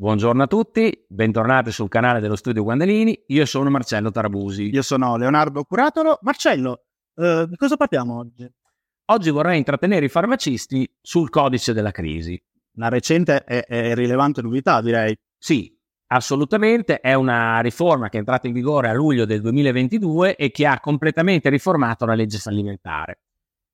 Buongiorno a tutti, bentornati sul canale dello Studio Guandalini. Io sono Marcello Tarabusi. Io sono Leonardo Curatolo. Marcello, eh, di cosa parliamo oggi? Oggi vorrei intrattenere i farmacisti sul codice della crisi. Una recente e, e rilevante novità, direi. Sì, assolutamente. È una riforma che è entrata in vigore a luglio del 2022 e che ha completamente riformato la legge fallimentare.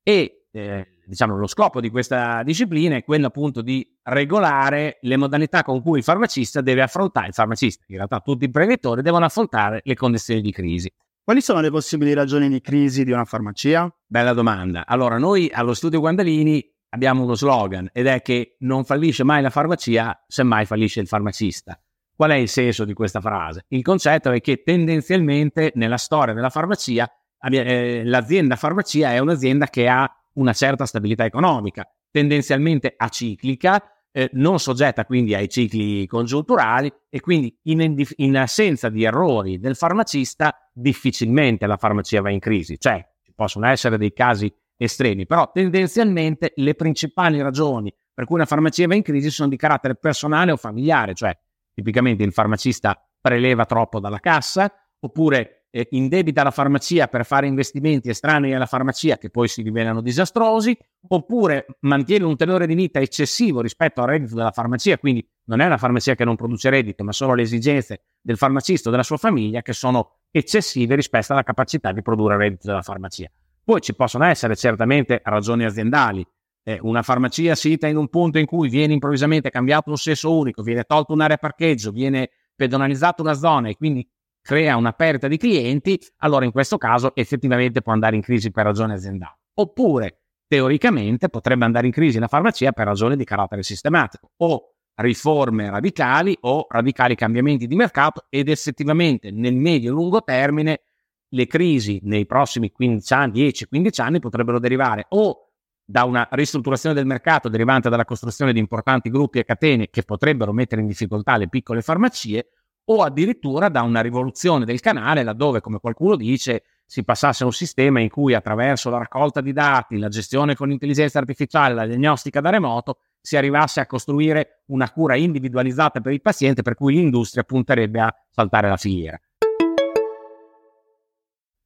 E eh, diciamo, lo scopo di questa disciplina è quello appunto di regolare le modalità con cui il farmacista deve affrontare, il farmacista, in realtà tutti i imprenditori devono affrontare le condizioni di crisi. Quali sono le possibili ragioni di crisi di una farmacia? Bella domanda. Allora, noi allo studio Guandalini abbiamo uno slogan ed è che non fallisce mai la farmacia, semmai fallisce il farmacista. Qual è il senso di questa frase? Il concetto è che tendenzialmente nella storia della farmacia eh, l'azienda farmacia è un'azienda che ha una certa stabilità economica, tendenzialmente aciclica, eh, non soggetta quindi ai cicli congiunturali e quindi in, in, assenza di errori del farmacista difficilmente la farmacia va in crisi. Cioè, ci possono essere dei casi estremi, però tendenzialmente le principali ragioni per cui una farmacia va in crisi sono di carattere personale o familiare, cioè tipicamente il farmacista preleva troppo dalla cassa oppure eh, indebita la farmacia per fare investimenti estranei alla farmacia che poi si rivelano disastrosi, oppure mantiene un tenore di vita eccessivo rispetto al reddito della farmacia, quindi non è la farmacia che non produce reddito, ma solo le esigenze del farmacista o della sua famiglia che sono eccessive rispetto alla capacità di produrre reddito della farmacia. Poi ci possono essere certamente ragioni aziendali. Eh, una farmacia sita in un punto in cui viene improvvisamente cambiato un sesso unico, viene tolto un'area parcheggio, viene pedonalizzata una zona e quindi crea una perdita di clienti, allora in questo caso effettivamente può andare in crisi per ragioni aziendali. Oppure, teoricamente, potrebbe andare in crisi la farmacia per ragioni di carattere sistematico o riforme radicali o radicali cambiamenti di mercato ed effettivamente nel medio e lungo termine le crisi nei prossimi 15 anni, 10-15 anni potrebbero derivare o da una ristrutturazione del mercato derivante dalla costruzione di importanti gruppi e catene che potrebbero mettere in difficoltà le piccole farmacie o addirittura da una rivoluzione del canale laddove, come qualcuno dice, si passasse a un sistema in cui attraverso la raccolta di dati, la gestione con intelligenza artificiale, la diagnostica da remoto, si arrivasse a costruire una cura individualizzata per il paziente per cui l'industria punterebbe a saltare la filiera.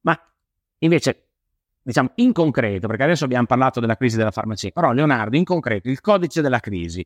Ma invece, diciamo in concreto, perché adesso abbiamo parlato della crisi della farmacia, però Leonardo, in concreto, il codice della crisi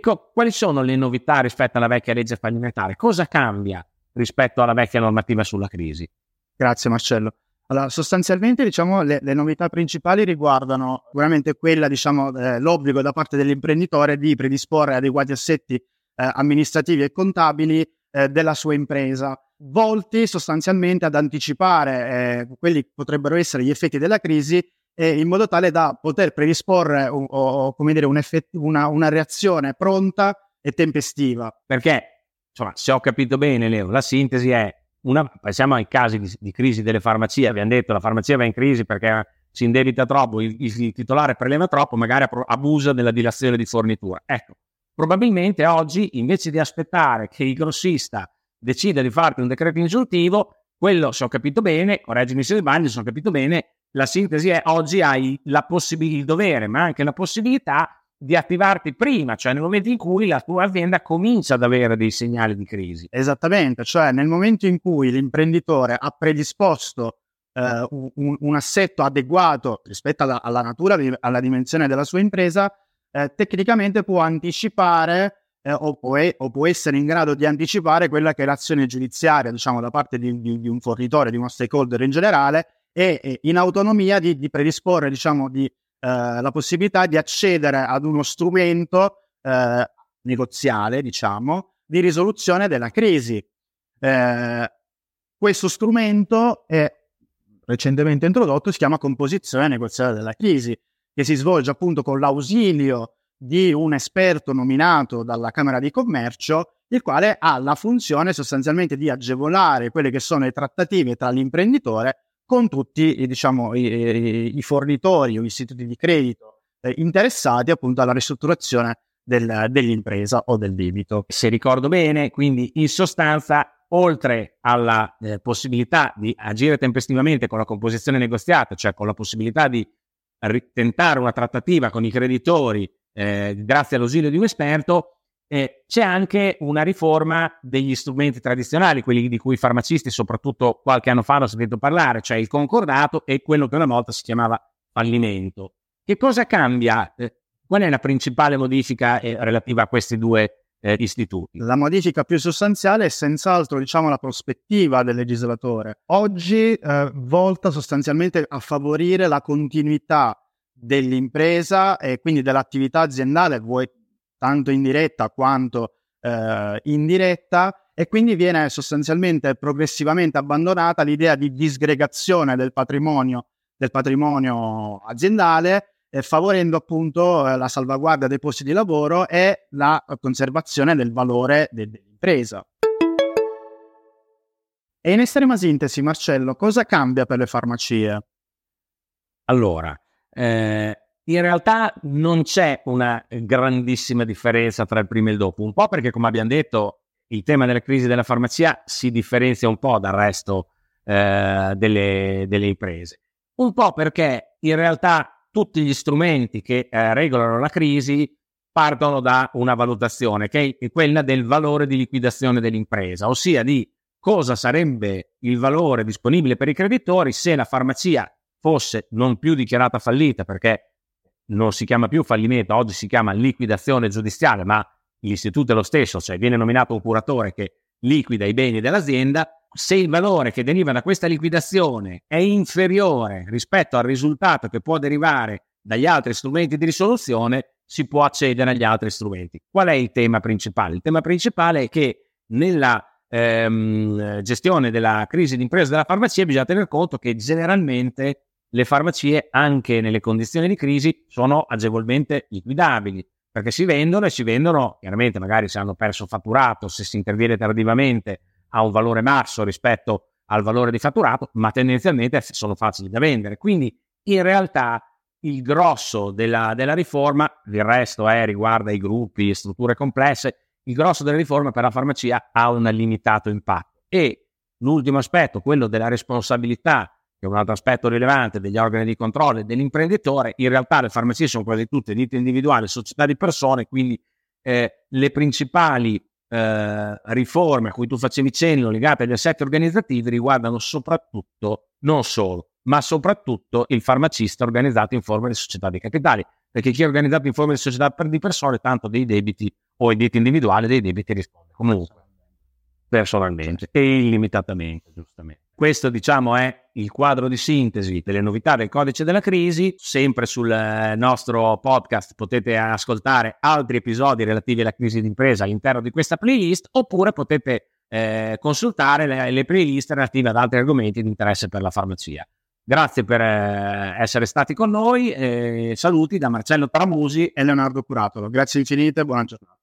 Co- quali sono le novità rispetto alla vecchia legge fallimentare? Cosa cambia rispetto alla vecchia normativa sulla crisi? Grazie Marcello. Allora, sostanzialmente diciamo, le, le, novità principali riguardano sicuramente quella, diciamo, eh, l'obbligo da parte dell'imprenditore di predisporre adeguati assetti eh, amministrativi e contabili eh, della sua impresa, volti sostanzialmente ad anticipare eh, quelli che potrebbero essere gli effetti della crisi eh, in modo tale da poter predisporre o, o come dire, un effett- una, una reazione pronta e tempestiva. Perché, insomma, se ho capito bene, Leo, la sintesi è una, pensiamo ai casi di, di, crisi delle farmacie, abbiamo detto la farmacia va in crisi perché si indebita troppo, il, il titolare preleva troppo, magari abusa della dilazione di fornitura. Ecco, probabilmente oggi invece di aspettare che il grossista decida di farti un decreto ingiuntivo, quello, se ho capito bene, correggimi se sbaglio, se ho capito bene, la sintesi è oggi hai possibilità, il dovere, ma anche la possibilità di attivarti prima, cioè nel momento in cui la tua azienda comincia ad avere dei segnali di crisi. Esattamente, cioè nel momento in cui l'imprenditore ha predisposto eh, un, un, assetto adeguato rispetto alla, alla, natura, alla dimensione della sua impresa, eh, tecnicamente può anticipare eh, o, può, o, può, essere in grado di anticipare quella che è l'azione giudiziaria, diciamo, da parte di, di, di un fornitore, di uno stakeholder in generale, e in autonomia di, di predisporre diciamo, di, eh, la possibilità di accedere ad uno strumento eh, negoziale diciamo, di risoluzione della crisi. Eh, questo strumento è recentemente introdotto, si chiama composizione negoziale della crisi, che si svolge appunto con l'ausilio di un esperto nominato dalla Camera di Commercio, il quale ha la funzione sostanzialmente di agevolare quelle che sono le trattative tra l'imprenditore con tutti diciamo, i, i, fornitori o istituti di credito eh, interessati appunto alla ristrutturazione del, dell'impresa o del debito. Se ricordo bene, quindi in sostanza, oltre alla eh, possibilità di agire tempestivamente con la composizione negoziata, cioè con la possibilità di tentare una trattativa con i creditori eh, grazie all'ausilio di un esperto, eh, c'è anche una riforma degli strumenti tradizionali, quelli di cui i farmacisti, soprattutto qualche anno fa, hanno sentito parlare, cioè il concordato e quello che una volta si chiamava fallimento. Che cosa cambia? Eh, qual è la principale modifica eh, relativa a questi due eh, istituti? La modifica più sostanziale è senz'altro diciamo, la prospettiva del legislatore. Oggi eh, volta sostanzialmente a favorire la continuità dell'impresa e quindi dell'attività aziendale, vuoi tanto indiretta quanto eh, indiretta, e quindi viene sostanzialmente progressivamente abbandonata l'idea di disgregazione del patrimonio, del patrimonio aziendale eh, favorendo appunto eh, la salvaguardia dei posti di lavoro e la conservazione del valore de- dell'impresa. E in estrema sintesi, Marcello, cosa cambia per le farmacie? Allora, eh, in realtà non c'è una grandissima differenza tra il prima e il dopo, un po' perché, come abbiamo detto, il tema della crisi della farmacia si differenzia un po' dal resto eh, delle, delle imprese, un po' perché in realtà tutti gli strumenti che eh, regolano la crisi partono da una valutazione che è quella del valore di liquidazione dell'impresa, ossia di cosa sarebbe il valore disponibile per i creditori se la farmacia fosse non più dichiarata fallita, perché non si chiama più fallimento, oggi si chiama liquidazione giudiziale, ma l'istituto è lo stesso, cioè viene nominato un curatore che liquida i beni dell'azienda, se il valore che deriva da questa liquidazione è inferiore rispetto al risultato che può derivare dagli altri strumenti di risoluzione, si può accedere agli altri strumenti. Qual è il tema principale? Il tema principale è che nella ehm, gestione della crisi d'impresa della farmacia bisogna tener conto che generalmente le farmacie, anche nelle condizioni di crisi, sono agevolmente liquidabili perché si vendono e si vendono, chiaramente magari se hanno perso fatturato, se si interviene tardivamente ha un valore basso rispetto al valore di fatturato, ma tendenzialmente sono facili da vendere. Quindi in realtà il grosso della, della riforma, il resto è, riguarda i gruppi, strutture complesse, il grosso della riforma per la farmacia ha un limitato impatto. E l'ultimo aspetto, quello della responsabilità, che è un altro aspetto rilevante degli organi di controllo e dell'imprenditore, in realtà le farmacie sono quasi tutte ditte individuali, società di persone, quindi eh, le principali eh, riforme a cui tu facevi cenno legate agli assetti organizzativi riguardano soprattutto, non solo, ma soprattutto il farmacista organizzato in forma di società di capitali, perché chi è organizzato in forma di società di persone tanto dei debiti o i debiti individuali dei debiti risponde comunque personalmente e illimitatamente, giustamente. Questo diciamo è il quadro di sintesi delle novità del codice della crisi. Sempre sul eh, nostro podcast potete ascoltare altri episodi relativi alla crisi d'impresa all'interno di questa playlist oppure potete eh, consultare le, le, playlist relative ad altri argomenti di interesse per la farmacia. Grazie per eh, essere stati con noi. saluti da Marcello Tramusi e Leonardo Curatolo. Grazie infinite e buona giornata.